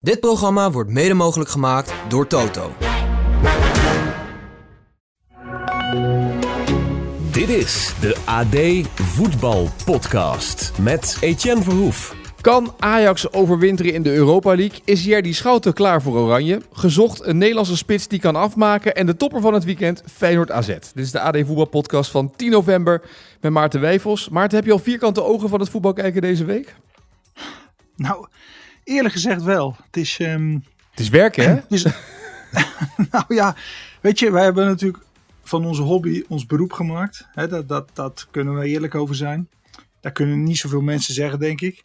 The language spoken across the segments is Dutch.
Dit programma wordt mede mogelijk gemaakt door Toto. Dit is de AD Voetbal Podcast met Etienne Verhoef. Kan Ajax overwinteren in de Europa League? Is Jerdy Schouten klaar voor Oranje? Gezocht een Nederlandse spits die kan afmaken. En de topper van het weekend, Feyenoord AZ. Dit is de AD Voetbal Podcast van 10 november met Maarten Wijfels. Maarten, heb je al vierkante ogen van het voetbal kijken deze week? Nou, eerlijk gezegd wel. Het is... ehm, Het is werken, hè? het is nou ja, weet je, wij hebben natuurlijk van onze hobby ons beroep gemaakt. Hè, dat, dat, dat kunnen we eerlijk over zijn. Daar kunnen niet zoveel mensen zeggen, denk ik.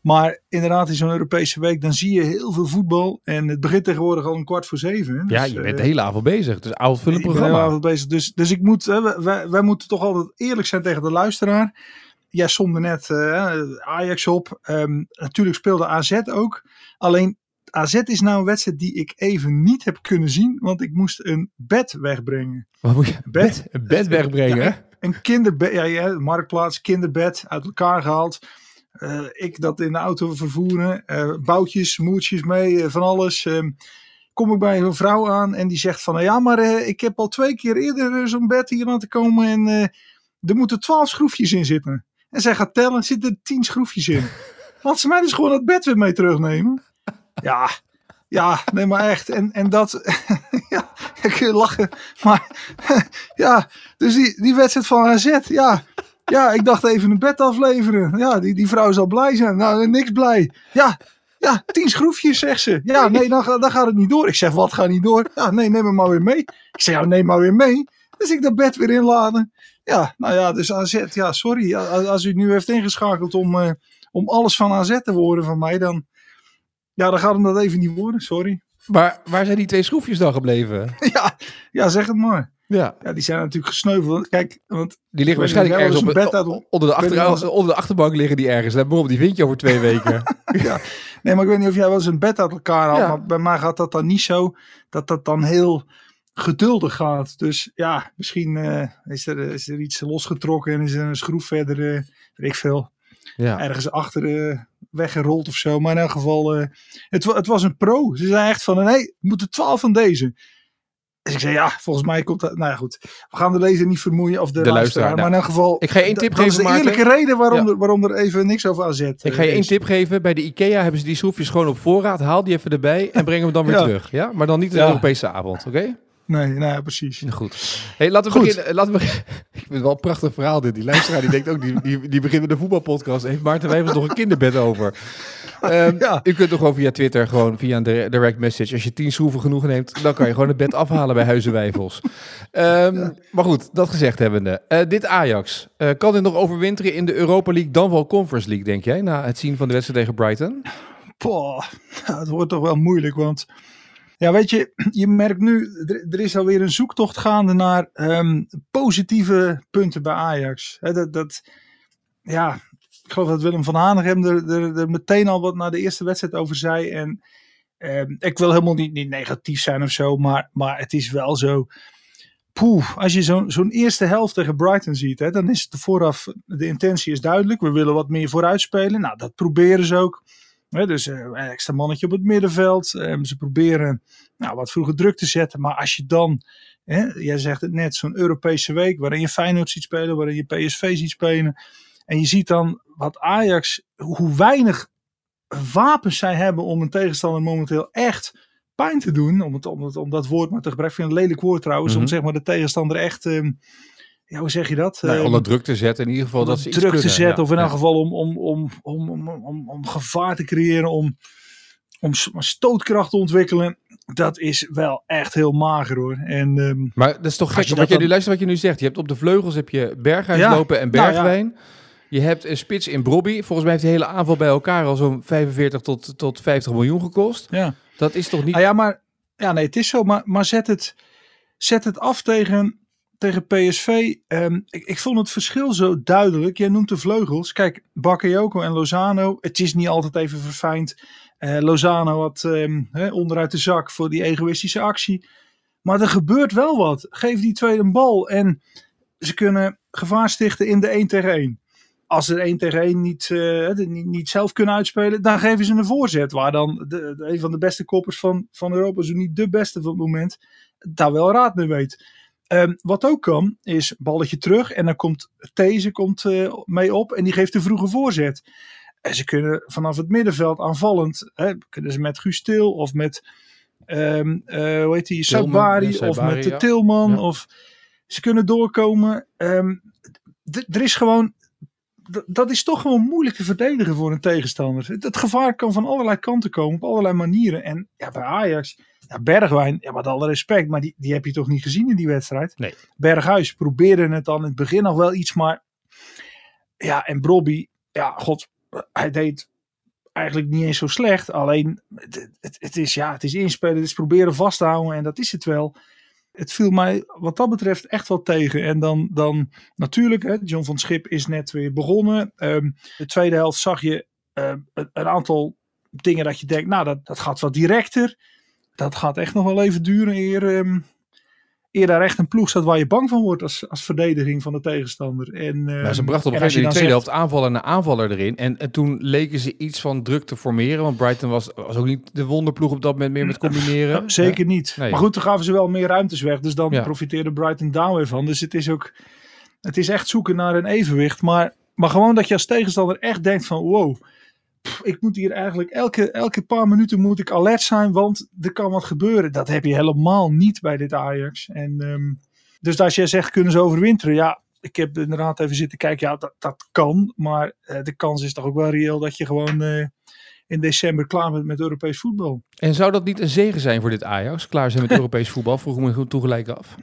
Maar inderdaad, in zo'n Europese week, dan zie je heel veel voetbal. En het begint tegenwoordig al een kwart voor zeven. hè. Ja, Dus, je eh, bent de hele avond bezig. Het is een avondvullend ik ben heel programma. avond bezig. Dus, dus ik moet, hè, wij- wij, wij moeten toch altijd eerlijk zijn tegen de luisteraar. Jij somde net eh, Ajax op. Ehm, natuurlijk speelde AZ ook. Alleen AZ is nou een wedstrijd die ik even niet heb kunnen zien. Want ik moest een bed wegbrengen. Wat moet je? Bed. Een bed wegbrengen? Een kinderbed, ja, ja, marktplaats, kinderbed uit elkaar gehaald. Eh, ik dat in de auto vervoeren. eh, boutjes, moertjes mee, van alles. Ehm, kom ik bij een vrouw aan en die zegt van... Ja, maar ik heb al twee keer eerder zo'n bed hier laten komen en er moeten twaalf schroefjes in zitten. En zij gaat tellen, er zitten tien schroefjes in. Laat ze mij dus gewoon het bed weer mee terugnemen. Ja, ja, nee maar echt. En, en dat, ja, ik kun lachen. Maar ja, dus die, die wedstrijd van AZ, ja. Ja, ik dacht even een bed afleveren. Ja, die, die vrouw zal blij zijn. Nou, niks blij. Ja, ja, tien schroefjes, zegt ze. Ja, nee, dan, dan gaat het niet door. Ik zeg, wat gaat niet door? Ja, nee, neem hem maar weer mee. Ik zeg, ja, neem maar weer mee. Dus ik dat bed weer inladen. Ja, nou ja, dus AZ, ja, sorry. Als u nu heeft ingeschakeld om, eh, om alles van AZ te worden van mij, dan, ja, dan gaat hem dat even niet worden. Sorry. Maar waar zijn die twee schroefjes dan gebleven? Ja, ja, zeg het maar. Ja, Ja, die zijn natuurlijk gesneuveld. Kijk, want die liggen waarschijnlijk ergens op, bed uit- onder, de achter, onder de achterbank liggen die ergens. Let maar op, die vind je over twee weken. ja. Nee, maar ik weet niet of jij wel eens een bed uit elkaar. Ja. Maar bij mij gaat dat dan niet zo. Dat dat dan heel geduldig gaat. Dus ja, misschien eh, is, er, is er iets losgetrokken en is er een schroef verder, eh, weet ik veel, ja. ergens achter eh, weggerold of zo. Maar in elk geval, het, het was een pro. Ze zei echt van, nee, we moeten twaalf van deze. Dus ik zei, ja, volgens mij komt dat... Nou ja, goed. We gaan de lezer niet vermoeien of de, De luisteraar. Maar in elk geval... Ik ga je één tip dat is geven, de Maarten. eerlijke reden waarom, Ja. er, waarom er even niks over AZ Ik ga je één tip geven. Bij de IKEA hebben ze die schroefjes gewoon op voorraad. Haal die even erbij en breng hem dan weer Ja. terug. Ja? Maar dan niet de. Europese avond, oké? Nee, nou ja, precies. Goed. Hey, laten we Goed. beginnen. Laten we, ik vind het wel een prachtig verhaal dit. Die luisteraar die denkt ook, die, die, die begint met een voetbalpodcast. Heeft Maarten Wijvers nog een kinderbed over? Ehm, Ja. U kunt toch gewoon via Twitter, gewoon via een dire- direct message. Als je tien schroeven genoeg neemt, dan kan je gewoon het bed afhalen bij Huizenwijfels. Ehm, Maar goed, dat gezegd hebbende. Eh dit Ajax, eh, kan dit nog overwinteren in de Europa League, dan wel Conference League, denk jij? Na het zien van de wedstrijd tegen Brighton? Poh, het wordt toch wel moeilijk, want ja, weet je, je merkt nu, er, is alweer een zoektocht gaande naar ehm, positieve punten bij Ajax. Dat, dat, ja, ik geloof dat Willem van Hanegem er, meteen al wat na de eerste wedstrijd over zei. En ehm, ik wil helemaal niet, niet negatief zijn of zo, maar, maar het is wel zo. Poeh, als je zo'n zo'n eerste helft tegen Brighton ziet, hè, dan is het vooraf, de intentie is duidelijk. We willen wat meer vooruit spelen. Nou, dat proberen ze ook. Hè, dus eh, een extra mannetje op het middenveld. Eh, ze proberen nou, wat vroeger druk te zetten. Maar als je dan, hè, jij zegt het net, zo'n Europese week waarin je Feyenoord ziet spelen, waarin je PSV ziet spelen. En je ziet dan wat Ajax, hoe weinig wapens zij hebben om een tegenstander momenteel echt pijn te doen. Om, het, om, het, om dat woord maar te gebruiken. Ik vind het een lelijk woord trouwens. Mhm. Om zeg maar de tegenstander echt, ehm, ja, hoe zeg je dat? Nou, Ehm, onder druk te zetten, in ieder geval dat ze iets druk te kunnen. zetten. Ja, Of in ja. elk geval om, om, om, om, om, om, om gevaar te creëren. Om, om stootkracht te ontwikkelen. Dat is wel echt heel mager hoor. En ehm, Maar dat is toch gek, je wat jij, dan- nu luister wat je nu zegt. Je hebt op de vleugels heb je Berghuis Ja, lopen en nou. Bergwijn. Je hebt een spits in Brobby. Volgens mij heeft de hele aanval bij elkaar al zo'n 45 tot, tot 50 miljoen gekost. ja. Dat is toch niet... Nou ja, maar ja, nee, het is zo. Maar, maar zet, het, zet het af tegen, tegen PSV. Ehm, ik, ik vond het verschil zo duidelijk. Jij noemt de vleugels. Kijk, Bakayoko en Lozano. Het is niet altijd even verfijnd. Eh, Lozano had ehm, onderuit de zak voor die egoïstische actie. Maar er gebeurt wel wat. Geef die tweede een bal en ze kunnen gevaar stichten in de 1 tegen 1. als ze er één tegen één niet, eh, niet, niet zelf kunnen uitspelen, dan geven ze een voorzet. Waar dan de, de- een van de beste koppers van, van Europa, zo niet de beste van het moment, daar wel raad mee weet. Ehm, wat ook kan, is balletje terug en dan komt These komt, eh, mee op en die geeft de vroege voorzet. En ze kunnen vanaf het middenveld aanvallend, hè, kunnen ze met Guus Til of met, ehm, eh, hoe heet die, Tilman, Sabari ja, of met de ja. Tilman. Ja. Of ze kunnen doorkomen. Ehm, er is gewoon, dat is toch gewoon moeilijk te verdedigen voor een tegenstander. Het, het gevaar kan van allerlei kanten komen, op allerlei manieren. En ja, bij Ajax, ja, Bergwijn, ja, met alle respect, maar die, die heb je toch niet gezien in die wedstrijd? Nee. Berghuis probeerde het dan in het begin nog wel iets, maar ja, en Brobby, ja, god, hij deed eigenlijk niet eens zo slecht. Alleen, het, het, het is, ja, het is inspelen, het is proberen vast te houden en dat is het wel. Het viel mij wat dat betreft echt wel tegen. En dan, dan natuurlijk, hè, John van Schip is net weer begonnen. Ehm, de tweede helft zag je ehm, een, een aantal dingen dat je denkt, nou, dat, dat gaat wat directer. Dat gaat echt nog wel even duren eer, ehm, eer daar echt een ploeg staat waar je bang van wordt als, als verdediging van de tegenstander. En, Nou, ehm, ze brachten op en een gegeven moment in de tweede zegt- helft aanvaller na aanvaller erin. En, en toen leken ze iets van druk te formeren. Want Brighton was, was ook niet de wonderploeg op dat moment meer met combineren. Zeker niet. Nee. Maar goed, toen gaven ze wel meer ruimtes weg. Dus dan Ja. profiteerde Brighton daar weer van. Dus het is ook. Het is echt zoeken naar een evenwicht. Maar, maar gewoon dat je als tegenstander echt denkt van wow. Pff, Ik moet hier eigenlijk elke, elke paar minuten moet ik alert zijn, want er kan wat gebeuren. Dat heb je helemaal niet bij dit Ajax. En, ehm, dus als jij zegt, kunnen ze overwinteren? Ja, ik heb inderdaad even zitten kijken. Ja, dat, dat kan. Maar eh, de kans is toch ook wel reëel dat je gewoon eh, in december klaar bent met Europees voetbal. En zou dat niet een zegen zijn voor dit Ajax? Klaar zijn met Europees voetbal? Vroeg me goed toegelijk af.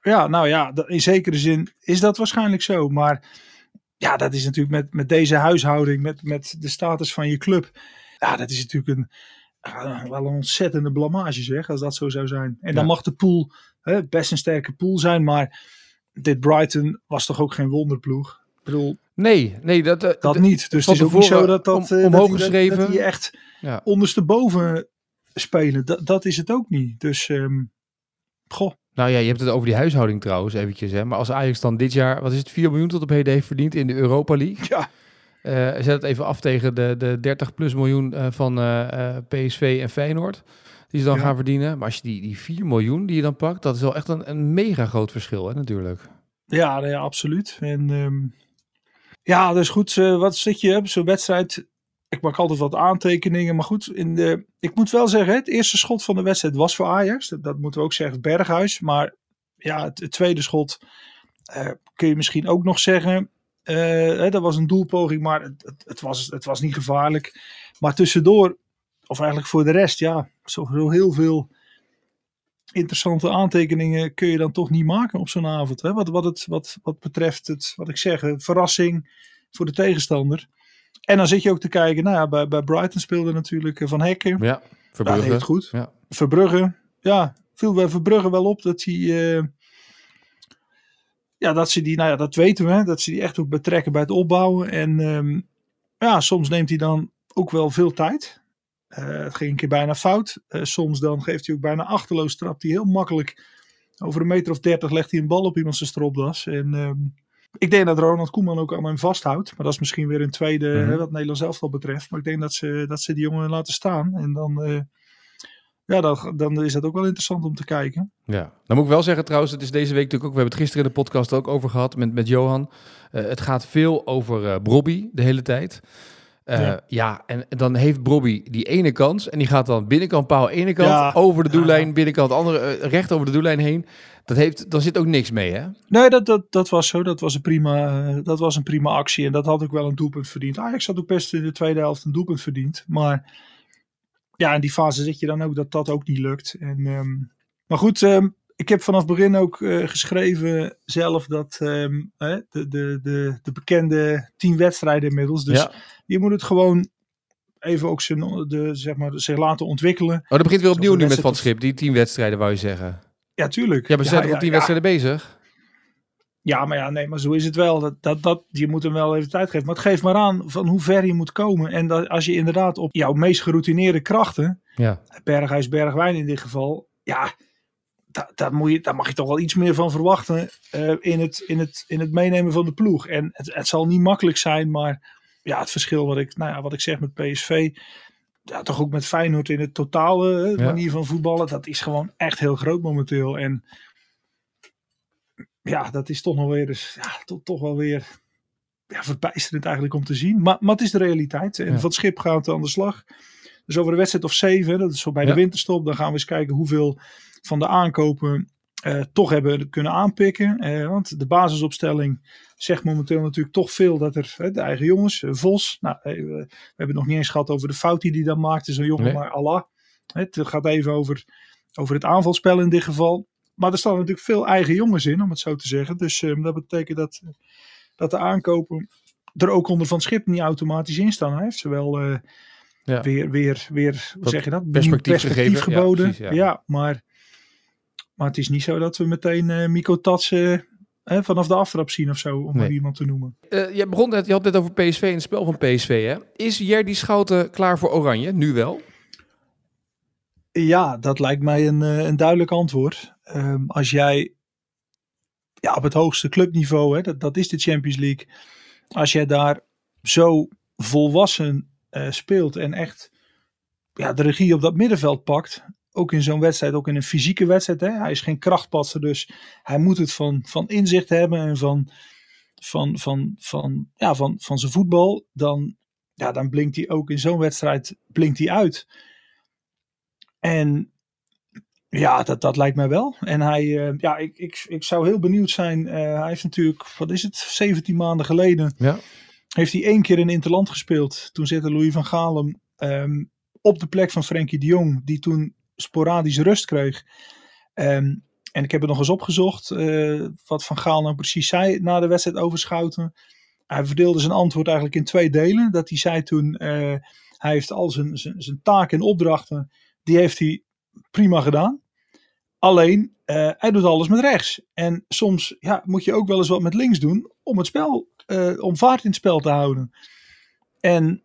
Ja, nou ja, in zekere zin is dat waarschijnlijk zo. Maar ja, dat is natuurlijk met, met deze huishouding, met, met de status van je club. Ja, dat is natuurlijk een, ja, wel een ontzettende blamage zeg, als dat zo zou zijn. En dan Ja. mag de pool hè, best een sterke pool zijn, maar dit Brighton was toch ook geen wonderploeg? Ik bedoel, Nee, nee, dat, eh, dat niet. Dus het is ook niet zo dat dat, om- eh, dat omhoog die- dat- geschreven. dat die echt Ja. ondersteboven spelen. Dat, dat is het ook niet. Dus, ehm, goh. Nou ja, je hebt het over die huishouding trouwens eventjes. Hè. Maar als Ajax dan dit jaar, wat is het, 4 miljoen tot op heden heeft verdiend in de Europa League. Ja. Eh, zet het even af tegen de, de 30 plus miljoen eh, van eh, PSV en Feyenoord. Die ze dan Ja. gaan verdienen. Maar als je die, die 4 miljoen die je dan pakt, dat is wel echt een, een mega groot verschil hè, natuurlijk. Ja, absoluut. En ehm, ja, dus goed, wat zit je op zo'n wedstrijd? Ik maak altijd wat aantekeningen, maar goed, in de, ik moet wel zeggen, het eerste schot van de wedstrijd was voor Ajax. Dat, moeten we ook zeggen, Berghuis. Maar ja, het, tweede schot eh, kun je misschien ook nog zeggen. eh, hè, dat was een doelpoging, maar het, het, was, het was niet gevaarlijk. Maar tussendoor, of eigenlijk voor de rest, ja, zo heel veel interessante aantekeningen kun je dan toch niet maken op zo'n avond. Hè? Wat, wat, het, wat, wat betreft het, wat ik zeg, verrassing voor de tegenstander. En dan zit je ook te kijken, nou ja, bij, bij Brighton speelde natuurlijk eh, Van Hekken. Ja, Verbrugge. het goed. Ja. Verbrugge, ja, viel bij Verbrugge wel op dat hij... eh, ja, dat ze die, nou ja, dat weten we, dat ze die echt ook betrekken bij het opbouwen. En ehm, ja, soms neemt hij dan ook wel veel tijd. Eh, het ging een keer bijna fout. Soms dan geeft hij ook bijna achterloos trapt hij heel makkelijk. Over een meter of dertig legt hij een bal op iemand zijn stropdas. En ehm, ik denk dat Ronald Koeman ook aan hem vasthoudt. Maar dat is misschien weer een tweede, Mhm. hè, wat Nederlands elftal betreft. Maar ik denk dat ze, dat ze die jongen laten staan. En dan, eh, ja, dan, dan is dat ook wel interessant om te kijken. Ja, dan moet ik wel zeggen trouwens, het is deze week natuurlijk ook, we hebben het gisteren in de podcast ook over gehad met, met Johan. Eh, het gaat veel over Brobby de hele tijd. Eh, ja. Ja. en dan heeft Brobby die ene kans en die gaat dan binnenkant paal ene kant, Ja. over de Ja. doellijn, binnenkant andere, eh, recht over de doellijn heen. Dat heeft, dan zit ook niks mee hè? Nee, dat, dat, dat was zo. Dat was, een prima, eh, dat was een prima actie. En dat had ook wel een doelpunt verdiend. Ajax had ook best in de tweede helft een doelpunt verdiend. Maar ja, in die fase zit je dan ook dat dat ook niet lukt. En, ehm, maar goed, ehm, ik heb vanaf begin ook eh, geschreven zelf dat ehm, de, de, de, de bekende tien wedstrijden inmiddels. Dus ja. je moet het gewoon even ook zijn, de, zeg maar, zich laten ontwikkelen. Oh, dat begint weer opnieuw Zoals nu met Van Schip, die tien wedstrijden wou je zeggen. Ja, tuurlijk. Ja, we zijn ja, toch al tien ja, wedstrijden bezig? Ja, maar ja, nee, maar zo is het wel. Dat, dat, dat, je moet hem wel even tijd geven. Maar het geeft maar aan van hoe ver je moet komen. En dat, als je inderdaad op jouw meest geroutineerde krachten, Ja. Berghuis, Bergwijn in dit geval, ja, daar, daar, moet je, daar mag je toch wel iets meer van verwachten uh, in, het, in, het, in het meenemen van de ploeg. En het, het zal niet makkelijk zijn, maar ja, het verschil wat ik, nou ja, wat ik zeg met PSV, ja, toch ook met Feyenoord in het totale ja. manier van voetballen, dat is gewoon echt heel groot momenteel. En ja, dat is toch nog weer eens, ja, toch, toch wel weer ja, verbijsterend eigenlijk om te zien. Maar, maar het is de realiteit. En ja. van het schip gaat aan de slag. Dus over de wedstrijd of zeven, dat is zo bij de winterstop, dan gaan we eens kijken hoeveel van de aankopen uh, toch hebben kunnen aanpikken. Uh, want de basisopstelling zegt momenteel natuurlijk toch veel dat er uh, de eigen jongens, Vos, nou, we hebben het nog niet eens gehad over de fout die hij dan maakte, zo'n jongen, nee. maar Allah. Het gaat even over, over het aanvalspel in dit geval. Maar er staan natuurlijk veel eigen jongens in, om het zo te zeggen. Dus dat betekent dat, dat de aankopen er ook onder van schip niet automatisch in staan. Hij heeft zowel ja. weer, weer, weer, hoe zeg je dat? Perspectief, perspectief gegeven. geboden. Ja, precies, ja. maar maar het is niet zo dat we meteen uh, Miko Tatsen uh, vanaf de aftrap zien of zo, om nee. maar iemand te noemen. Uh, je, begon net, je had het over PSV en het spel van PSV. Hè? Is Jerdy Schouten klaar voor Oranje? Nu wel? Ja, dat lijkt mij een, een duidelijk antwoord. Um, als jij ja, op het hoogste clubniveau, hè, dat, dat is de Champions League. Als jij daar zo volwassen speelt en echt ja, de regie op dat middenveld pakt, ook in zo'n wedstrijd, ook in een fysieke wedstrijd. Hè? Hij is geen krachtpatser, dus hij moet het van, van inzicht hebben en van, van, van, van, ja, van, van zijn voetbal. Dan, ja, dan blinkt hij ook in zo'n wedstrijd blinkt hij uit. En ja, dat, dat lijkt mij wel. En hij, uh, ja, ik, ik, ik zou heel benieuwd zijn. Uh, hij heeft natuurlijk, wat is het, 17 maanden geleden. Ja. Heeft hij één keer in Interland gespeeld. Toen zette Louis van Galen um, op de plek van Frenkie de Jong. Die toen sporadisch rust kreeg. Um, en ik heb het nog eens opgezocht uh, wat Van Gaal nou precies zei na de wedstrijd over Schouten. Hij verdeelde zijn antwoord eigenlijk in twee delen. Dat hij zei toen, uh, hij heeft al zijn, zijn, taken en opdrachten, die heeft hij prima gedaan. Alleen, uh, hij doet alles met rechts. En soms ja, moet je ook wel eens wat met links doen om het spel, om vaart in het spel te houden. En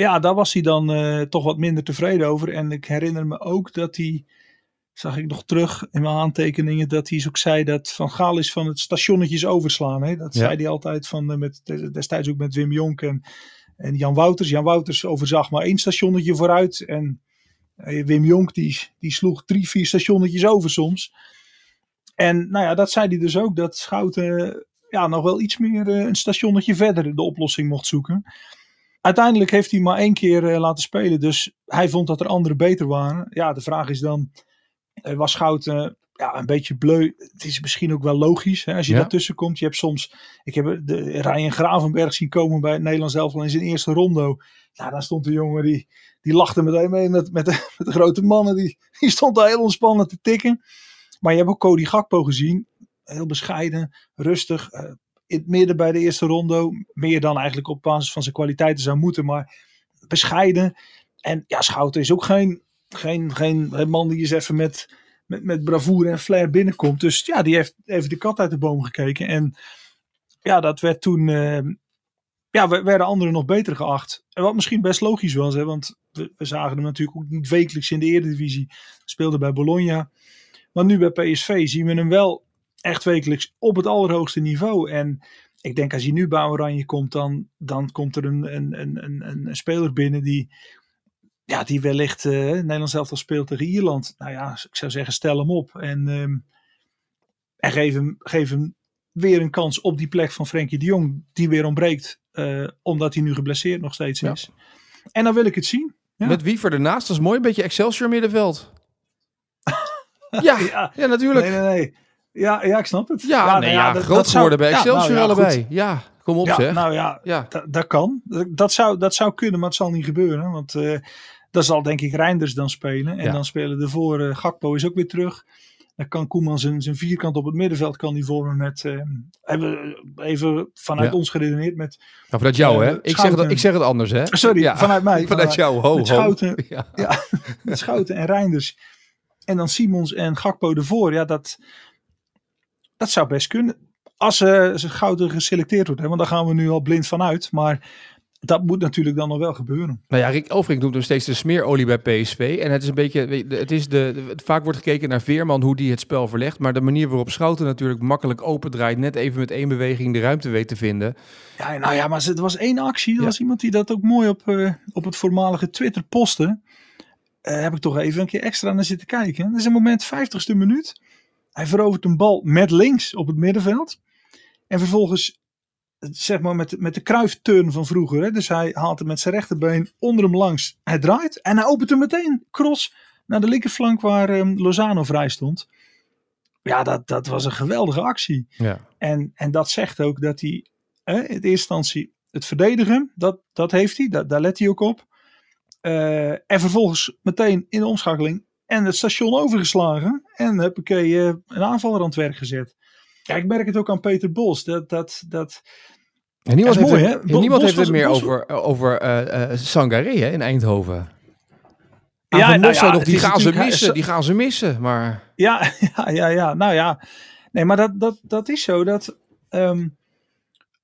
ja, daar was hij dan uh, toch wat minder tevreden over. En ik herinner me ook dat hij, zag ik nog terug in mijn aantekeningen, dat hij ook zei dat Van Gaal is van het stationnetjes overslaan. Hè? Dat ja. zei hij altijd van, uh, met, destijds ook met Wim Jonk en, en Jan Wouters. Jan Wouters overzag maar één stationnetje vooruit. En uh, Wim Jonk die, die sloeg drie, vier stationnetjes over soms. En nou ja, dat zei hij dus ook, dat Schouten ja, nog wel iets meer een stationnetje verder de oplossing mocht zoeken. Uiteindelijk heeft hij maar één keer uh, laten spelen. Dus hij vond dat er anderen beter waren. Ja, de vraag is dan: was Schouten uh, ja, een beetje bleu? Het is misschien ook wel logisch hè, als je ja. daartussen komt. Je hebt soms. Ik heb de Ryan Gravenberg zien komen bij het Nederlands elftal in zijn eerste rondo. Nou, daar stond een jongen die, die lachte meteen mee met, met, de, met de grote mannen. Die, die stond daar heel ontspannen te tikken. Maar je hebt ook Cody Gakpo gezien. Heel bescheiden, rustig in het midden bij de eerste rondo. Meer dan eigenlijk op basis van zijn kwaliteiten zou moeten, maar bescheiden. En ja, Schouten is ook geen, geen, geen man die eens even met, met, met bravoure en flair binnenkomt. Dus ja, die heeft even de kat uit de boom gekeken. En ja, dat werd toen. Uh, ja, werden anderen nog beter geacht. En wat misschien best logisch was, hè, want we, we zagen hem natuurlijk ook niet wekelijks in de Eredivisie. Speelde bij Bologna. Maar nu bij PSV zien we hem wel echt wekelijks op het allerhoogste niveau. En ik denk als hij nu bij Oranje komt, dan, dan komt er een, een, een, een, een speler binnen die, ja, die wellicht uh, Nederlands elftal speelt tegen Ierland. Nou ja, ik zou zeggen, stel hem op. En, um, en geef, hem, geef hem weer een kans op die plek van Frenkie de Jong, die weer ontbreekt, uh, omdat hij nu geblesseerd nog steeds ja. is. En dan wil ik het zien. Ja. Met Wiever ernaast, dat is mooi, een beetje Excelsior middenveld. ja, ja, ja, natuurlijk. Nee, nee, nee. Ja, ja, ik snap het. Ja, ja, nee, ja, dat, groot dat geworden bij Excelsior ja, nou, ja, allebei. Ja, kom op ja, zeg. Nou ja, ja. dat kan. Dat zou, dat zou kunnen, maar het zal niet gebeuren. Want uh, dan zal denk ik Reinders dan spelen. En dan spelen ervoor, uh, Gakpo is ook weer terug. Dan kan Koeman zijn, zijn vierkant op het middenveld kan die vormen met, uh, hebben even vanuit ons geredeneerd met... Nou, vanuit jou hè? Ik zeg, het, ik zeg het anders hè? Sorry, vanuit mij. vanuit jou, ho, met Schouten, ja. met Schouten en Reinders. En dan Simons en Gakpo ervoor. Ja, dat... Dat zou best kunnen. Als ze uh, gouden geselecteerd wordt. Hè, want daar gaan we nu al blind van uit. Maar dat moet natuurlijk dan nog wel gebeuren. Nou ja, Rick Elfrink noemt hem steeds de smeerolie bij PSV. En het is een beetje, het is de, het, vaak wordt gekeken naar Veerman, hoe die het spel verlegt. Maar de manier waarop Schouten natuurlijk makkelijk opendraait, net even met één beweging de ruimte weet te vinden. Ja, nou ja, maar het was één actie. Er was iemand die dat ook mooi op, uh, op het voormalige Twitter postte. Uh, heb ik toch even een keer extra naar zitten kijken. Dat is een moment 50ste minuut. Hij verovert een bal met links op het middenveld. En vervolgens zeg maar met, met de kruifturn van vroeger. Hè? Dus hij haalt hem met zijn rechterbeen onder hem langs. Hij draait en hij opent hem meteen cross naar de linkerflank waar um, Lozano vrij stond. Ja, dat, dat was een geweldige actie. Ja. En, en dat zegt ook dat hij hè, in eerste instantie het verdedigen, dat, dat heeft hij, dat, daar let hij ook op. Uh, en vervolgens meteen in de omschakeling en het station overgeslagen. En heb ik uh, een aanvaller aan het werk gezet. Ja, ik merk het ook aan Peter Bos. Dat, dat, dat, en niemand heeft, mooi, het, niemand heeft het meer over, over uh, uh, Sangaré hè, in Eindhoven. Ja, nou ja, nog, die gaan ze missen. Die gaan ze missen. Maar... Ja, ja, ja, ja. Nou ja. Nee, maar dat, dat, dat is zo. Dat, um,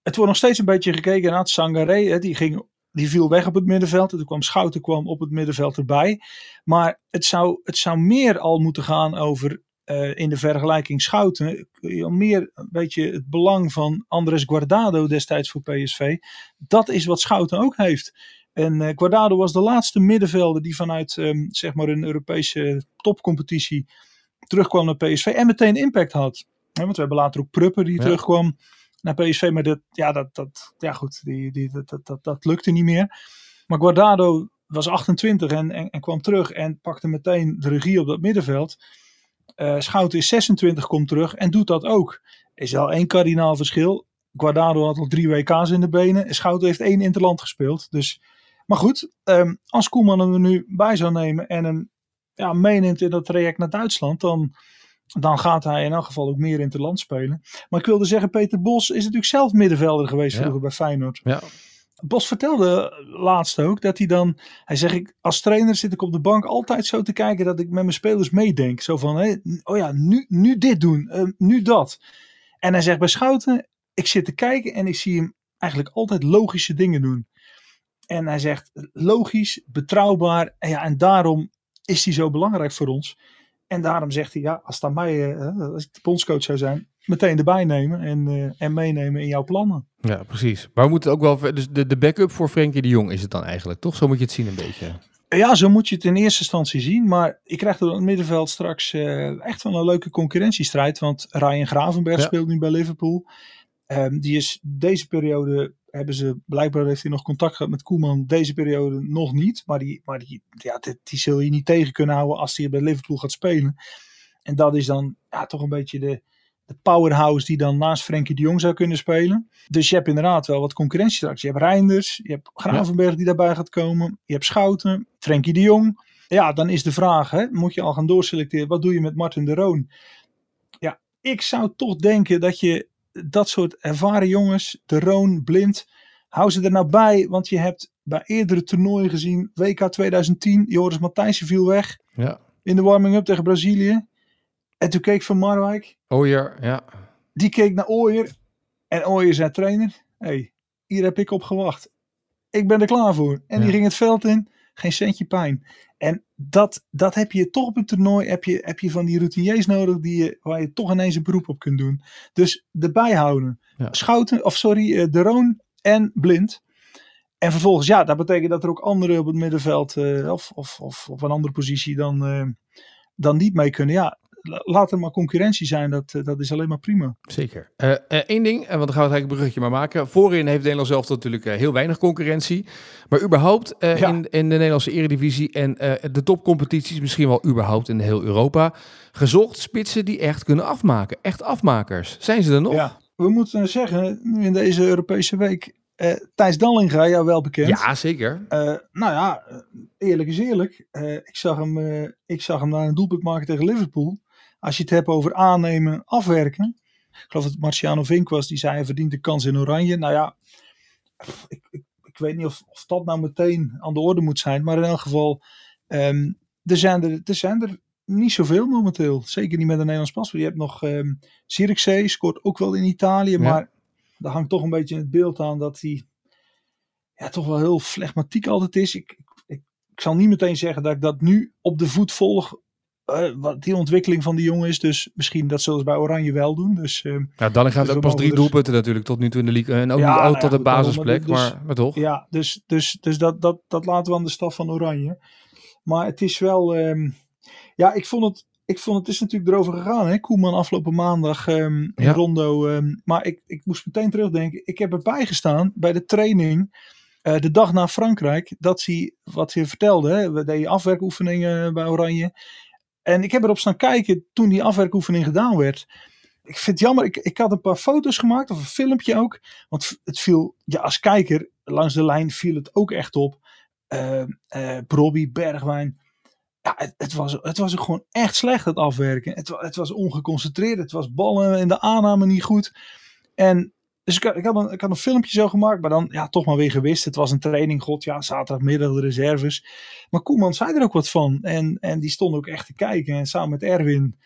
het wordt nog steeds een beetje gekeken naar Sangaré. Hè, die, ging, die viel weg op het middenveld. En toen kwam Schouten kwam op het middenveld erbij. Maar het zou, het zou meer al moeten gaan over uh, in de vergelijking Schouten meer een beetje het belang van Andres Guardado destijds voor PSV. Dat is wat Schouten ook heeft. En uh, Guardado was de laatste middenvelder die vanuit um, zeg maar een Europese topcompetitie terugkwam naar PSV en meteen impact had. Ja, want we hebben later ook Prupper die ja. terugkwam naar PSV, maar dat, ja, dat, dat, ja goed, die, die, dat, dat, dat, dat lukte niet meer. Maar Guardado was 28 en, en, kwam terug en pakte meteen de regie op dat middenveld. Uh, Schouten is 26, komt terug en doet dat ook. Is wel één kardinaal verschil. Guardado had al drie WK's in de benen. Schouten heeft één interland gespeeld. Dus, maar goed, um, als Koeman hem er nu bij zou nemen en hem ja, meeneemt in dat traject naar Duitsland, dan, dan gaat hij in elk geval ook meer interland spelen. Maar ik wilde zeggen, Peter Bos is natuurlijk zelf middenvelder geweest ja. vroeger bij Feyenoord. Ja. Bos vertelde laatst ook dat hij dan, hij zegt, ik, als trainer zit ik op de bank altijd zo te kijken dat ik met mijn spelers meedenk. Zo van, hé, oh ja, nu, nu dit doen, uh, nu dat. En hij zegt bij Schouten, ik zit te kijken en ik zie hem eigenlijk altijd logische dingen doen. En hij zegt, logisch, betrouwbaar, en, ja, en daarom is hij zo belangrijk voor ons. En daarom zegt hij, ja, als, het aan mij, uh, als ik de bondscoach zou zijn, meteen erbij nemen en, uh, en meenemen in jouw plannen. Ja, precies. Maar we moeten ook wel, dus de, de backup voor Frenkie de Jong is het dan eigenlijk, toch? Zo moet je het zien een beetje. Ja, zo moet je het in eerste instantie zien. Maar ik krijg er in het middenveld straks uh, echt wel een leuke concurrentiestrijd. Want Ryan Gravenberg ja. speelt nu bij Liverpool. Um, die is deze periode hebben ze, blijkbaar heeft hij nog contact gehad met Koeman. Deze periode nog niet. Maar die, maar die, ja, die, die zul je niet tegen kunnen houden als hij bij Liverpool gaat spelen. En dat is dan ja, toch een beetje de, de powerhouse die dan naast Frenkie de Jong zou kunnen spelen. Dus je hebt inderdaad wel wat concurrentie straks. Je hebt Reinders, je hebt Gravenberg die daarbij gaat komen. Je hebt Schouten, Frenkie de Jong. Ja, dan is de vraag, hè, moet je al gaan doorselecteren. Wat doe je met Martin de Roon? Ja, ik zou toch denken dat je dat soort ervaren jongens, de Roon, Blind, hou ze er nou bij. Want je hebt bij eerdere toernooien gezien, WK 2010, Joris Matthijssen viel weg. Ja. In de warming-up tegen Brazilië. En toen keek Van Marwijk. Ooyer, ja. Die keek naar Ooyer. En Ooyer zei trainer, hey, hier heb ik op gewacht. Ik ben er klaar voor. En ja. die ging het veld in. Geen centje pijn. En dat, dat heb je toch op een toernooi. Heb je, heb je van die routiniers nodig die je, waar je toch ineens een beroep op kunt doen. Dus erbij houden. Ja. Schouten, of sorry, De Roon en Blind. En vervolgens, ja, dat betekent dat er ook anderen op het middenveld uh, of, of, of op een andere positie dan, uh, dan niet mee kunnen. Ja, laat er maar concurrentie zijn, dat, dat is alleen maar prima. Zeker. Eén uh, uh, ding, want dan gaan we het eigenlijk een bruggetje maar maken. Voorin heeft Nederland zelf natuurlijk heel weinig concurrentie. Maar überhaupt ja. in, in de Nederlandse eredivisie en de topcompetities, misschien wel überhaupt in heel Europa, gezocht spitsen die echt kunnen afmaken. Echt afmakers. Zijn ze er nog? Ja. We moeten zeggen, nu in deze Europese week, uh, Thijs Dallinga, jou wel bekend. Ja, zeker. Uh, nou ja, eerlijk is eerlijk. Uh, ik, zag hem, ik zag hem naar een doelpunt maken tegen Liverpool. Als je het hebt over aannemen, afwerken. Ik geloof dat het Marciano Vink was, die zei hij verdient de kans in oranje. Nou ja, ik, ik, ik weet niet of, of, dat nou meteen aan de orde moet zijn. Maar in elk geval, um, er, zijn er, er zijn er niet zoveel momenteel. Zeker niet met een Nederlands paspoort. Je hebt nog um, Zirkzee, scoort ook wel in Italië. Ja. Maar daar hangt toch een beetje het beeld aan dat hij ja, toch wel heel flegmatiek altijd is. Ik, ik, ik zal niet meteen zeggen dat ik dat nu op de voet volg. Eh, wat die ontwikkeling van die jongen is. Dus misschien dat zullen ze bij Oranje wel doen. Dus eh, Ja, dan gaat Dus ook pas drie dus- doelpunten natuurlijk tot nu toe in de league. En ook Ja, niet nou ja, tot de basisplek, maar maar, dus- maar toch. ja, dus, dus, dus dat, dat, dat laten we aan de staf van Oranje. Maar het is wel. ehm, ja, ik vond het. Ik vond het is natuurlijk erover gegaan, hè? Koeman afgelopen maandag ehm, in Ja. Rondo. ehm, maar ik, ik moest meteen terugdenken. Ik heb erbij gestaan bij de training. eh, de dag na Frankrijk. Dat hij, wat hij vertelde. Hè? We deden afwerkoefeningen bij Oranje. En ik heb erop staan kijken toen die afwerkoefening gedaan werd. Ik vind het jammer. Ik, ik had een paar foto's gemaakt. Of een filmpje ook. Want het viel, ja, als kijker langs de lijn viel het ook echt op. Eh Brobby, Bergwijn. Ja, het, het, was, het was gewoon echt slecht, het afwerken. Het, het was ongeconcentreerd. Het was ballen in de aanname niet goed. En dus ik, had- ik, had een, ik had een filmpje zo gemaakt, maar dan ja, toch maar weer gewist. Het was een training, god ja, zaterdagmiddag de reserves. Maar Koeman zei er ook wat van. En, en die stond ook echt te kijken. En samen met Erwin,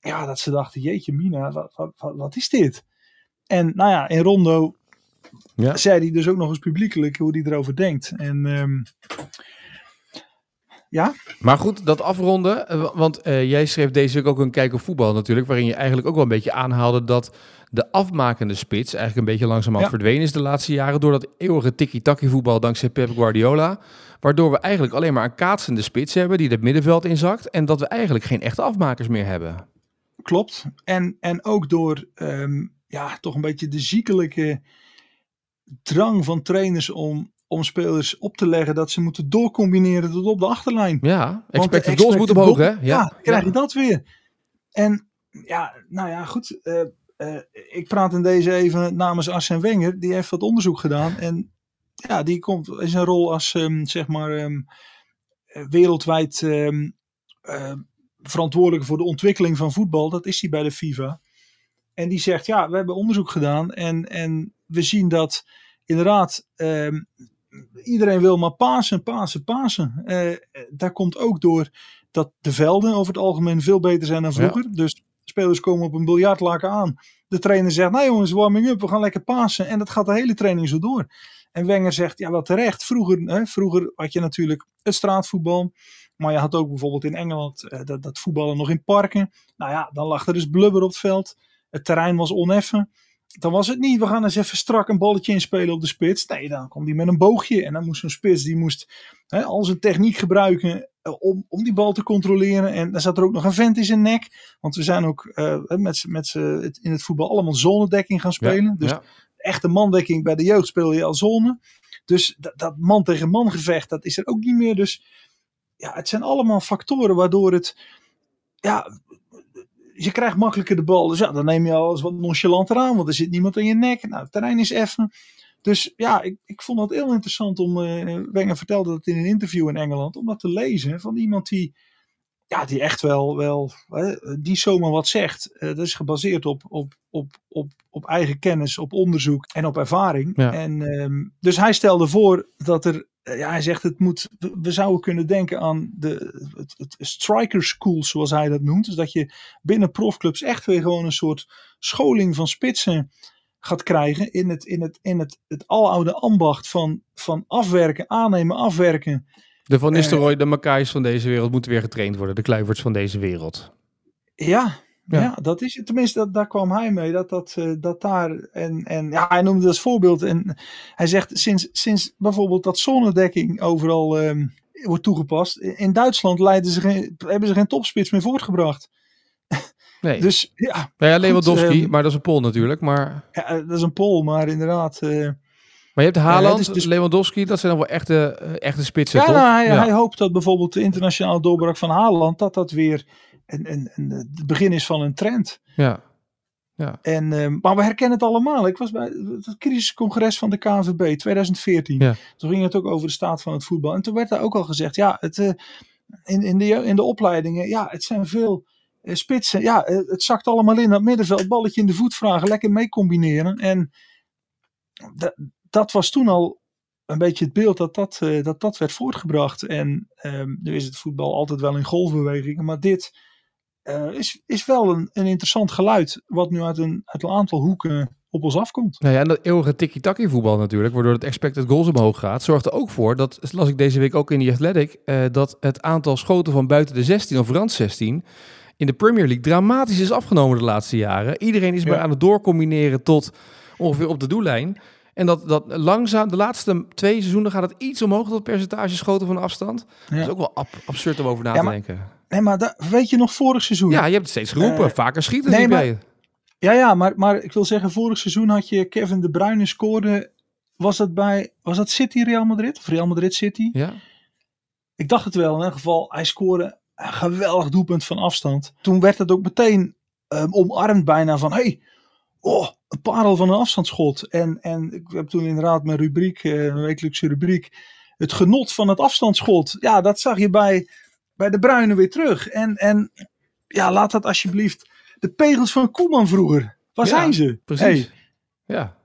ja, dat ze dachten, jeetje mina, wat, wat, wat, is dit? En nou ja, in Rondo Ja. zei hij dus ook nog eens publiekelijk hoe hij erover denkt. En ehm, ja, Maar goed, dat afronden. eh, wa- Want eh, jij schreef deze week ook een kijk op voetbal natuurlijk. Waarin je eigenlijk ook wel een beetje aanhaalde dat de afmakende spits eigenlijk een beetje langzamerhand Ja. verdwenen is de laatste jaren. Door dat eeuwige tiki-taki voetbal dankzij Pep Guardiola. Waardoor we eigenlijk alleen maar een kaatsende spits hebben die het middenveld inzakt. En dat we eigenlijk geen echte afmakers meer hebben. klopt. En, en ook door ehm, ja, toch een beetje de ziekelijke drang van trainers om, om spelers op te leggen dat ze moeten doorcombineren tot op de achterlijn. Ja, expected goals moet omhoog hè? Ja, dan krijg je dat weer. En ja, nou ja, goed. eh, eh, ik praat in deze even namens Arsène Wenger. Die heeft wat onderzoek gedaan. En ja, die komt in zijn rol als, ehm, zeg maar, ehm, eh, wereldwijd verantwoordelijk voor de ontwikkeling van voetbal. Dat is hij bij de FIFA. En die zegt, ja, we hebben onderzoek gedaan. En, en we zien dat inderdaad iedereen wil maar pasen, pasen, pasen. Eh, daar komt ook door dat de velden over het algemeen veel beter zijn dan vroeger. Dus spelers komen op een biljartlaken aan. De trainer zegt, nou jongens, warming up, we gaan lekker pasen. En dat gaat de hele training zo door. En Wenger zegt, ja wel terecht. Vroeger, hè, vroeger had je natuurlijk het straatvoetbal. Maar je had ook bijvoorbeeld in Engeland eh, dat, dat voetballen nog in parken. Nou ja, dan lag er dus blubber op het veld. Het terrein was oneffen. Dan was het niet, we gaan eens even strak een balletje inspelen op de spits. Nee, dan kwam die met een boogje. En dan moest zo'n spits, die moest hè, al zijn techniek gebruiken om, om die bal te controleren. En dan zat er ook nog een vent in zijn nek. Want we zijn ook eh, met, z'n- met het- in het voetbal allemaal zonedekking gaan spelen. dus ja. echte mandekking bij de jeugd speel je al zone. Dus dat, dat man tegen man gevecht, dat is er ook niet meer. Dus ja, het zijn allemaal factoren waardoor het, ja, je krijgt makkelijker de bal. Dus ja, dan neem je al eens wat nonchalanter aan, want er zit niemand aan je nek. Nou, het terrein is effen. Dus ja, ik, ik vond het heel interessant om, eh Wenger vertelde dat in een interview in Engeland, om dat te lezen van iemand die, ja, die echt wel, wel die zomaar wat zegt. Eh, dat is gebaseerd op, op, op, op, op eigen kennis, op onderzoek en op ervaring. Ja. En, ehm, dus hij stelde voor dat er, eh, ja, hij zegt het moet, we, zouden kunnen denken aan de, het, het striker schools, zoals hij dat noemt. Dus dat je binnen profclubs echt weer gewoon een soort scholing van spitsen gaat krijgen in het, in het, in het, het aloude ambacht van, van afwerken, aannemen, afwerken. De Van Nistelrooy, de Makai's van deze wereld moeten weer getraind worden. De Kluiverts van deze wereld. Ja, Ja. ja. dat is het. Tenminste, dat, daar kwam hij mee. Dat, dat, eh, dat daar. En, en ja, hij noemde dat als voorbeeld. En hij zegt sinds, sinds bijvoorbeeld dat zonnedekking overal ehm, wordt toegepast. In Duitsland leiden ze geen, hebben ze geen topspits meer voortgebracht. Nee. Dus ja, nou ja, Lewandowski, ehm, maar dat is een Pool natuurlijk. Maar, ja, dat is een pol. Maar inderdaad. eh, maar je hebt Haaland, is dus- Lewandowski, dat zijn dan wel echte, eh, echte spitsen, ja, toch? nou, hij, ja. hij hoopt dat bijvoorbeeld de internationale doorbraak van Haaland. Dat dat weer een, een, een, het begin is van een trend. ja. En, ehm, maar we herkennen het allemaal. Ik was bij het crisiscongres van de KNVB 2014. Ja. Toen ging het ook over de staat van het voetbal. En toen werd daar ook al gezegd, ja, het, eh, in, in, de, in de opleidingen, ja, het zijn veel eh, spitsen. Ja, eh, het zakt allemaal in dat middenveld. Balletje in de voet vragen, lekker mee combineren. En da- dat was toen al een beetje het beeld dat dat, eh, dat, dat werd voortgebracht. En ehm, nu is het voetbal altijd wel in golfbewegingen, maar dit eh, is, is wel een, een interessant geluid, wat nu uit een, uit een aantal hoeken op ons afkomt. Nou ja, en dat eeuwige tiki-taki voetbal natuurlijk, waardoor het expected goals omhoog gaat, zorgt er ook voor, dat las ik deze week ook in die Athletic, eh, dat het aantal schoten van buiten de 16 of rand 16 in de Premier League dramatisch is afgenomen de laatste jaren. Iedereen is Ja. maar aan het doorcombineren tot ongeveer op de doellijn. En dat, dat langzaam, de laatste twee seizoenen gaat het iets omhoog, dat percentage schoten van afstand. Dat is ook wel ab- absurd om over na Ja, te maar- denken. Nee, maar da- weet je nog vorig seizoen? Ja, je hebt het steeds geroepen. Eh, Vaker schieten nee, maar- jij. Ja, ja, maar, maar ik wil zeggen, vorig seizoen had je Kevin De Bruyne scoorde. Was dat bij, was dat City Real Madrid? Of Real Madrid City? Ja? Ik dacht het wel. In ieder geval, hij scoorde een geweldig doelpunt van afstand. Toen werd het ook meteen ehm, omarmd bijna van, hey, oh, een parel van een afstandsschot. En, en ik heb toen inderdaad mijn rubriek, eh, een wekelijkse rubriek, het genot van het afstandsschot. Ja, dat zag je bij, bij De Bruyne weer terug. En, en ja, laat dat alsjeblieft. De pegels van Koeman vroeger. Waar Ja, zijn ze? Precies. Hey, Ja.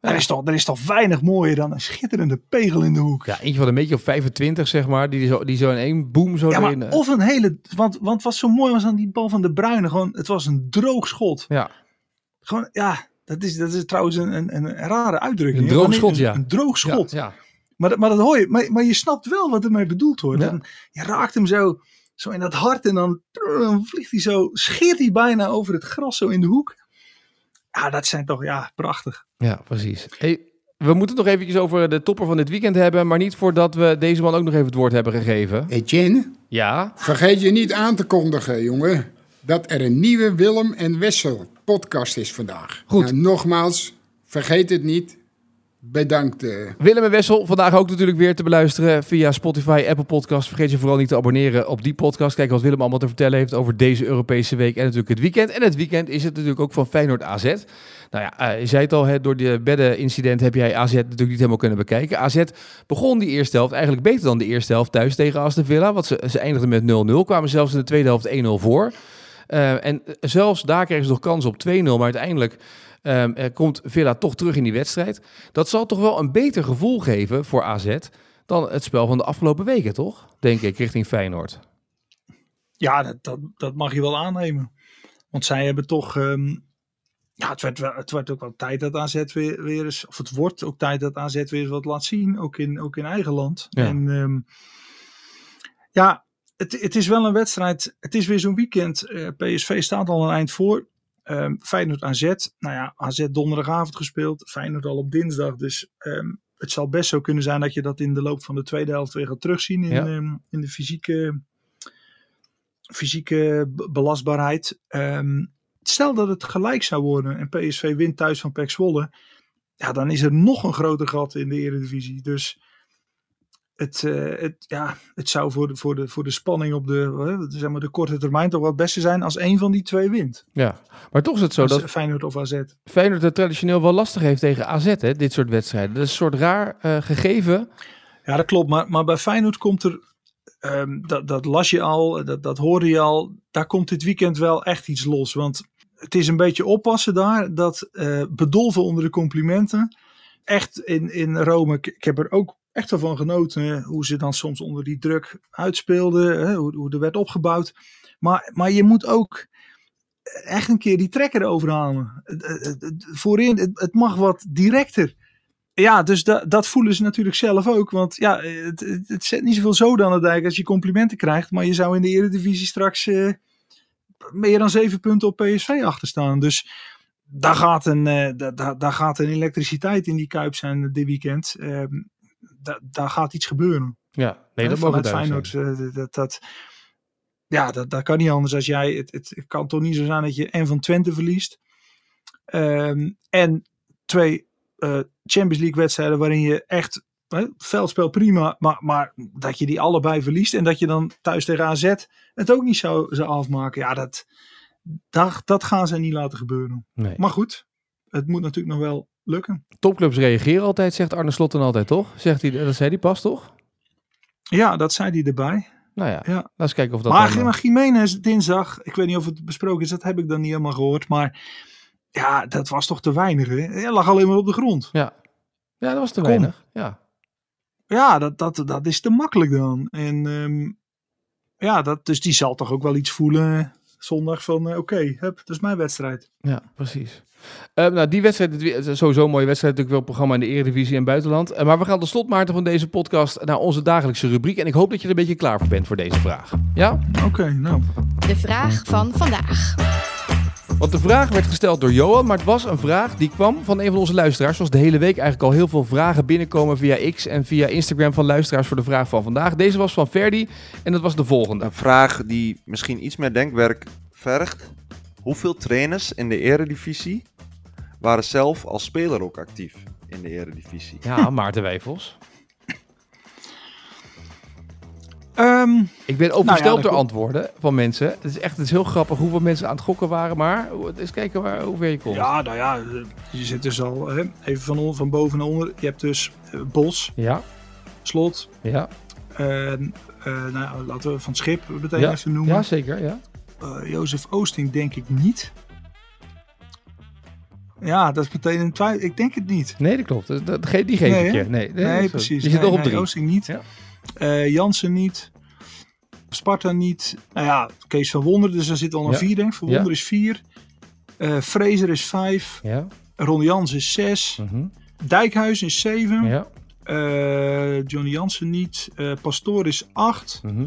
Er, is toch, er is toch weinig mooier dan een schitterende pegel in de hoek. Ja, eentje van een beetje of 25, zeg maar. Die zo, die zo in één boom zo Ja, maar eh, of een hele. Want, want wat zo mooi was aan die bal van de Bruyne, gewoon, het was een droog schot. Ja. Gewoon, ja, dat is, dat is trouwens een, een, een rare uitdrukking. Een droog schot, een, ja. Een droog schot. Ja, ja. Maar, dat- maar dat hoor je. Maar, maar je snapt wel wat ermee bedoeld wordt. Ja. Je raakt hem zo, zo in dat hart en dan, dan vliegt hij zo, scheert hij bijna over het gras zo in de hoek. Ja, dat zijn toch, ja, prachtig. Ja, precies. Hey, we moeten het nog eventjes over de topper van dit weekend hebben, maar niet voordat we deze man ook nog even het woord hebben gegeven. Etienne, Ja, vergeet je niet aan te kondigen, jongen, dat er een nieuwe Willem en Wessel podcast is vandaag. Goed. Nou, nogmaals, vergeet het niet. Bedankt. eh. Willem en Wessel, vandaag ook natuurlijk weer te beluisteren via Spotify, Apple Podcast. Vergeet je vooral niet te abonneren op die podcast. Kijk wat Willem allemaal te vertellen heeft over deze Europese week en natuurlijk het weekend. En het weekend is het natuurlijk ook van Feyenoord AZ. Nou ja, eh, je zei het al, door de bedden-incident heb jij AZ natuurlijk niet helemaal kunnen bekijken. AZ begon die eerste helft eigenlijk beter dan de eerste helft thuis tegen Aston Villa. Want ze, ze eindigden met 0-0, kwamen zelfs in de tweede helft 1-0 voor. Eh, en zelfs daar kregen ze nog kans op 2-0, maar uiteindelijk ehm, eh, komt Villa toch terug in die wedstrijd. Dat zal toch wel een beter gevoel geven voor AZ dan het spel van de afgelopen weken, toch? Denk ik, richting Feyenoord. Ja, dat, dat, dat mag je wel aannemen. Want zij hebben toch. ehm, ja, het werd, wel, het werd ook wel tijd dat AZ weer, weer eens. Of het wordt ook tijd dat AZ weer eens wat laat zien. Ook in, ook in eigen land. Ja. En ehm, ja, het, het is wel een wedstrijd. Het is weer zo'n weekend. eh, PSV staat al een eind voor. Ehm Feyenoord AZ. Nou ja, AZ donderdagavond gespeeld. Feyenoord al op dinsdag. Dus ehm, het zal best zo kunnen zijn dat je dat in de loop van de tweede helft weer gaat terugzien. In, Ja. ehm, in de fysieke fysieke be- belastbaarheid. Stel dat het gelijk zou worden en PSV wint thuis van PEC Zwolle. Ja, dan is er nog een groter gat in de Eredivisie. Dus het, eh, het, ja, het zou voor de, voor de, voor de spanning op de, zeg maar de korte termijn toch wel het beste zijn als één van die twee wint. Ja, maar toch is het zo Als dat Feyenoord of AZ. Feyenoord het traditioneel wel lastig heeft tegen AZ, hè, dit soort wedstrijden. Dat is een soort raar eh, gegeven. Ja, dat klopt. Maar, maar bij Feyenoord komt er, ehm, dat, dat las je al, dat, dat hoorde je al, daar komt dit weekend wel echt iets los. Want het is een beetje oppassen daar, dat eh, bedolven onder de complimenten. Echt in, in Rome, ik heb er ook echt wel van genoten, hoe ze dan soms onder die druk uitspeelden, hoe, hoe er werd opgebouwd. Maar, maar je moet ook echt een keer die trekker overhalen. Voorin, het, mag wat directer. Ja, dus da, dat voelen ze natuurlijk zelf ook. Want ja, het, het, zet niet zoveel zoden aan de dijk als je complimenten krijgt. Maar je zou in de Eredivisie straks eh, meer dan zeven punten op PSV achter staan. Dus daar gaat een, eh, da- da- daar gaat een elektriciteit in die kuip zijn dit weekend. Ehm, da- daar gaat iets gebeuren. Ja, nee, dat vanuit duidelijk Feyenoord. zijn. eh, dat, dat, ja, dat, dat kan niet anders als jij. Het, het kan toch niet zo zijn dat je en van Twente verliest. ehm, en twee eh, Champions League wedstrijden waarin je echt. Hè, veldspel prima, maar, maar dat je die allebei verliest. En dat je dan thuis tegen AZ het ook niet zou, zou afmaken. Ja, dat, dat, dat gaan ze niet laten gebeuren. Nee. Maar goed, het moet natuurlijk nog wel lukken. Topclubs reageren altijd, zegt Arne Slot dan altijd, toch? Zegt hij, dat zei hij pas, toch? Ja, dat zei hij erbij. Nou ja, Ja. laten we kijken of dat maar, dan, eh, maar Jiménez dinsdag, ik weet niet of het besproken is, dat heb ik dan niet helemaal gehoord. Maar ja, dat was toch te weinig. Hè? Hij lag alleen maar op de grond. Ja. ja, dat was te Kom. weinig. Ja. Ja, dat, dat, dat is te makkelijk dan. En ehm, ja, dat, dus die zal toch ook wel iets voelen zondag van eh, oké, hup, dat is mijn wedstrijd. Ja, precies. Eh, nou, die wedstrijd, het is sowieso een mooie wedstrijd, natuurlijk wel programma in de Eredivisie en buitenland. Eh, maar we gaan tot slot, Maarten, van deze podcast naar onze dagelijkse rubriek. En ik hoop dat je er een beetje klaar voor bent voor deze vraag. Ja? Oké, nou. De vraag van vandaag. Want de vraag werd gesteld door Johan, maar het was een vraag die kwam van een van onze luisteraars. Zoals de hele week eigenlijk al heel veel vragen binnenkomen via X en via Instagram van luisteraars voor de vraag van vandaag. Deze was van Ferdi en dat was de volgende. Een vraag die misschien iets meer denkwerk vergt. Hoeveel trainers in de eredivisie waren zelf als speler ook actief in de eredivisie? Ja, Maarten Wijfels. Ehm, Ik ben oversteld Nou ja, dat door komt- antwoorden van mensen. Het is echt het is heel grappig hoeveel mensen aan het gokken waren. Maar eens kijken waar, hoe ver je komt. ja, nou ja, je zit dus al hè, even van, on- van boven naar onder. Je hebt dus eh, Bos, Ja, Slot, ja, en eh, nou, ja, laten we van Schip meteen Ja. even noemen. ja zeker. Ja. Eh, Jozef Oosting denk ik niet. Ja, dat is meteen een twijfel. Ik denk het niet. Nee, dat klopt. Dat, dat, die geef Nee, ik hè? je. Nee, precies. Je zit nee, nog op nee, drie. Oosting niet. Ja. Eh, Jansen niet. Sparta niet. Nou ja, Kees van Wonder. Dus daar zit al een Ja. vier, denk ik. Van Ja. Wonder is vier. Eh Fraser is vijf. Ja. Ron Jans is zes. mhm, Dijkhuis is zeven. Ja. Eh, Johnny Jansen niet. Pastoor is acht. mhm,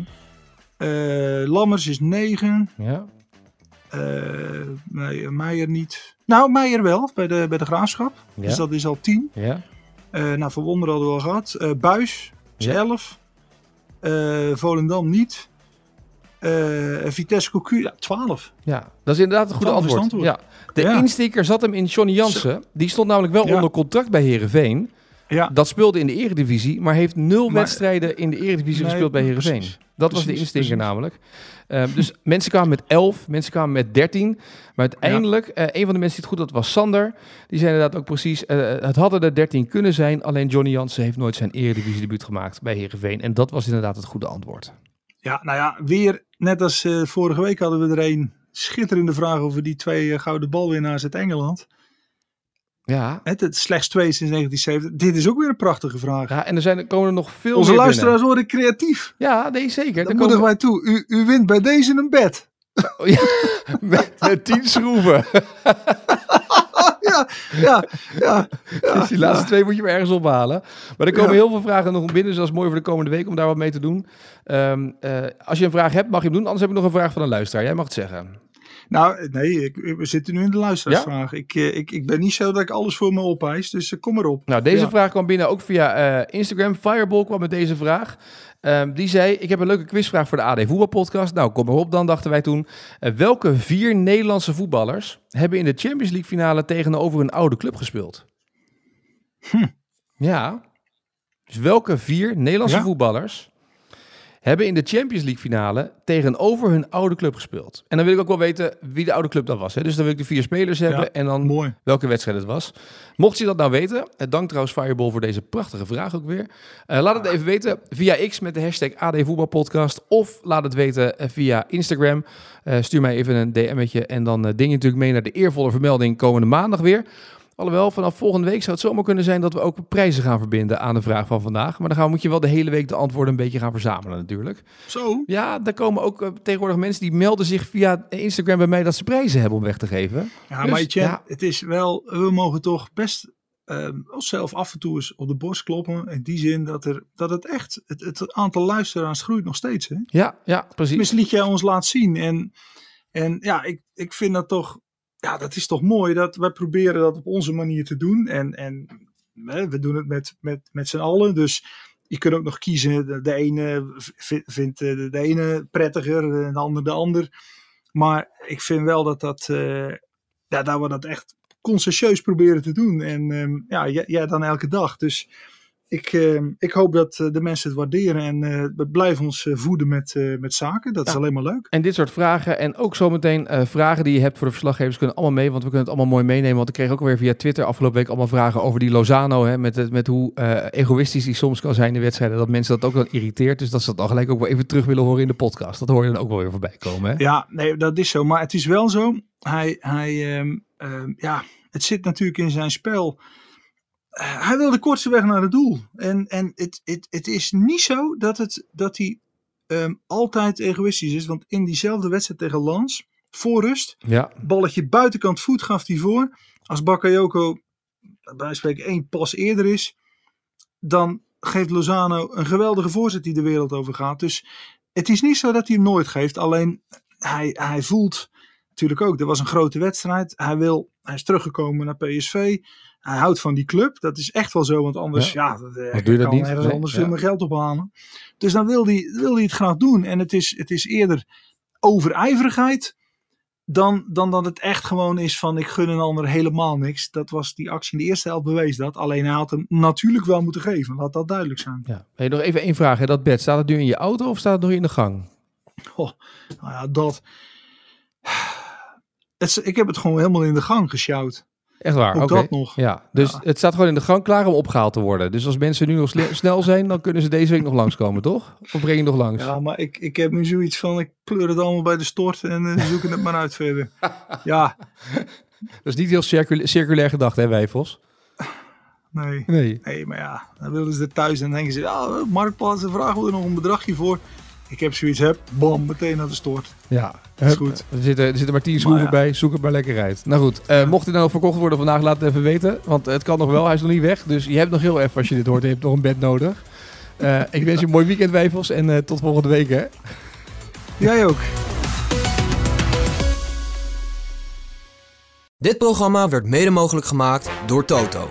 Lammers is negen. Ja. Eh, nee, Meijer niet. Nou, Meijer wel, bij de, bij de Graafschap. Ja. Dus dat is al 10. Ja. Eh nou, Van Wonder hadden we al gehad. Eh Buis is Ja. 11. Eh, Volendam niet. Eh, Vitesse Cocu, ja, 12. Ja, dat is inderdaad een goede antwoord. Ja. De Ja. insteker zat hem in Johnny Jansen. Die stond namelijk wel Ja. onder contract bij Herenveen. Ja, Dat speelde in de Eredivisie, maar heeft nul Maar- wedstrijden in de Eredivisie Nee, gespeeld bij Herenveen. precies. Dat was de instinker precies. namelijk. Ehm, dus mensen kwamen met 11, mensen kwamen met 13. Maar uiteindelijk, eh, een van de mensen die het goed had was Sander. Die zei inderdaad ook precies, eh, het hadden er 13 kunnen zijn. Alleen Johnny Jansen heeft nooit zijn Eredivisie debuut gemaakt bij Herenveen. En dat was inderdaad het goede antwoord. ja, nou ja, weer net als eh, vorige week hadden we er een schitterende vraag over die twee gouden balwinnaars uit Engeland. Ja, Het, het slechts twee sinds 1970. Dit is ook weer een prachtige vraag. ja en er, zijn, er komen er nog veel Onze meer luisteraars worden creatief. Ja, nee, zeker. Dat moedigen wij toe. U, u wint bij deze een bed. Ja, met, met 10 schroeven. ja, ja, ja. Dus die laatste twee moet je maar ergens ophalen. Maar er komen Ja. heel veel vragen nog binnen, dus dat is mooi voor de komende week om daar wat mee te doen. Ehm, eh, als je een vraag hebt, mag je hem doen. Anders heb ik nog een vraag van een luisteraar. Jij mag het zeggen. Nou, nee, ik, we zitten nu in de luisteraarsvraag. Ik, eh, ik, ik ben niet zo dat ik alles voor me opeis, dus eh, kom maar op. Nou, deze Ja. vraag kwam binnen ook via eh, Instagram. Fireball kwam met deze vraag. Ehm, die zei, ik heb een leuke quizvraag voor de AD Voetbalpodcast. Nou, kom maar op dan, dachten wij toen. Welke vier Nederlandse voetballers hebben in de Champions League finale tegenover een oude club gespeeld? Ja. Dus welke vier Nederlandse Ja. voetballers hebben in de Champions League finale tegenover hun oude club gespeeld? En dan wil ik ook wel weten wie de oude club dat was. Hè? Dus dan wil ik de vier spelers hebben Ja, en dan Mooi. welke wedstrijd het was. Mocht je dat nou weten, eh, dank trouwens Fireball voor deze prachtige vraag ook weer. Eh, laat het even weten via X met de hashtag AD Voetbalpodcast of laat het weten eh, via Instagram. Stuur mij even een DM'tje en dan eh, ding je natuurlijk mee naar de eervolle vermelding komende maandag weer. Alhoewel, vanaf volgende week zou het zomaar kunnen zijn dat we ook prijzen gaan verbinden aan de vraag van vandaag. Maar dan gaan, moet je wel de hele week de antwoorden een beetje gaan verzamelen natuurlijk. Zo. Ja, daar komen ook eh, tegenwoordig mensen die melden zich via Instagram bij mij dat ze prijzen hebben om weg te geven. Ja, Dus, maar ja. het is wel, we mogen toch best ehm, onszelf af en toe eens op de borst kloppen. In die zin dat, er, dat het echt, het, het aantal luisteraars groeit nog steeds. Hè? Ja, ja, precies. Tenminste, liet jij ons laat zien. En, en ja, ik, ik vind dat toch, ja, dat is toch mooi dat wij proberen dat op onze manier te doen. En, en we doen het met, met, met z'n allen. Dus je kunt ook nog kiezen. De, ene vindt eh, de, ene prettiger, de ander de ander. Maar ik vind wel dat, dat, eh, ja, dat we dat echt consciëntieus proberen te doen. En ehm, ja, jij dan elke dag. Dus ik, ehm, ik hoop dat eh, de mensen het waarderen. En eh, we blijven ons eh, voeden met, met zaken. Dat is alleen maar leuk. En dit soort vragen en ook zometeen vragen die je hebt voor de verslaggevers kunnen allemaal mee, want we kunnen het allemaal mooi meenemen. Want ik kreeg ook weer via Twitter afgelopen week allemaal vragen over die Lozano, hè, met, met hoe egoïstisch die soms kan zijn in de wedstrijden, dat mensen dat ook dan irriteert. Dus dat ze dat dan gelijk ook wel even terug willen horen in de podcast. Dat hoor je dan ook wel weer voorbij komen. Hè? Ja, nee, dat is zo. Maar het is wel zo. Hij, hij ehm, ehm, ja, het zit natuurlijk in zijn spel. Hij wil de kortste weg naar het doel. En, en het, het, het is niet zo dat, het, dat hij ehm, altijd egoïstisch is. Want in diezelfde wedstrijd tegen Lans voor rust. Ja, Balletje buitenkant voet gaf hij voor. Als Bakayoko bij spreken één pas eerder is, dan geeft Lozano een geweldige voorzet die de wereld over gaat. Dus het is niet zo dat hij hem nooit geeft. Alleen hij, hij voelt natuurlijk ook, er was een grote wedstrijd. Hij, wil, hij is teruggekomen naar PSV. Hij houdt van die club. Dat is echt wel zo, want anders ja, dat, eh, doe je kan niet? ergens Nee, anders ja. veel meer geld ophalen. Dus dan wil hij, wil hij het graag doen. En het is, het is eerder overijverigheid dan, dan dat het echt gewoon is van ik gun een ander helemaal niks. Dat was die actie in de eerste helft bewees dat. Alleen hij had hem natuurlijk wel moeten geven. Laat dat duidelijk zijn. ja. Hey, nog even één vraag. Hè. Dat bed, staat het nu in je auto of staat het nog in de gang? Oh, nou ja, dat. Het, is- ik heb het gewoon helemaal in de gang gesjouwd. Echt waar? Ook Oké. dat nog. Ja, dus Ja. het staat gewoon in de gang klaar om opgehaald te worden. Dus als mensen nu nog snel zijn, dan kunnen ze deze week nog langskomen, toch? Of breng je nog langs? Ja, maar ik, ik heb nu zoiets van ik pleur het allemaal bij de stort en eh, zoeken het maar uit verder. Ja, Dat is niet heel circul- circulair gedacht, hè, Wijfels? nee. Nee. Nee, maar ja, dan willen ze er thuis en denken ze, ja, Marktplaats, dan vragen we er nog een bedragje voor. Ik heb zoiets, heb, bam, meteen naar de stort. Ja, is hup, goed. Er zitten, er zitten maar tien schroeven ja. bij, zoek het maar lekker uit. Nou goed, eh, mocht hij nou verkocht worden vandaag, laat het even weten. Want het kan nog wel, hij is nog niet weg. Dus je hebt nog heel even, als je dit hoort, je hebt nog een bed nodig. Eh, ik wens je een mooi weekend, Wijfels. En eh, tot volgende week, hè. Jij ook. Dit programma werd mede mogelijk gemaakt door Toto.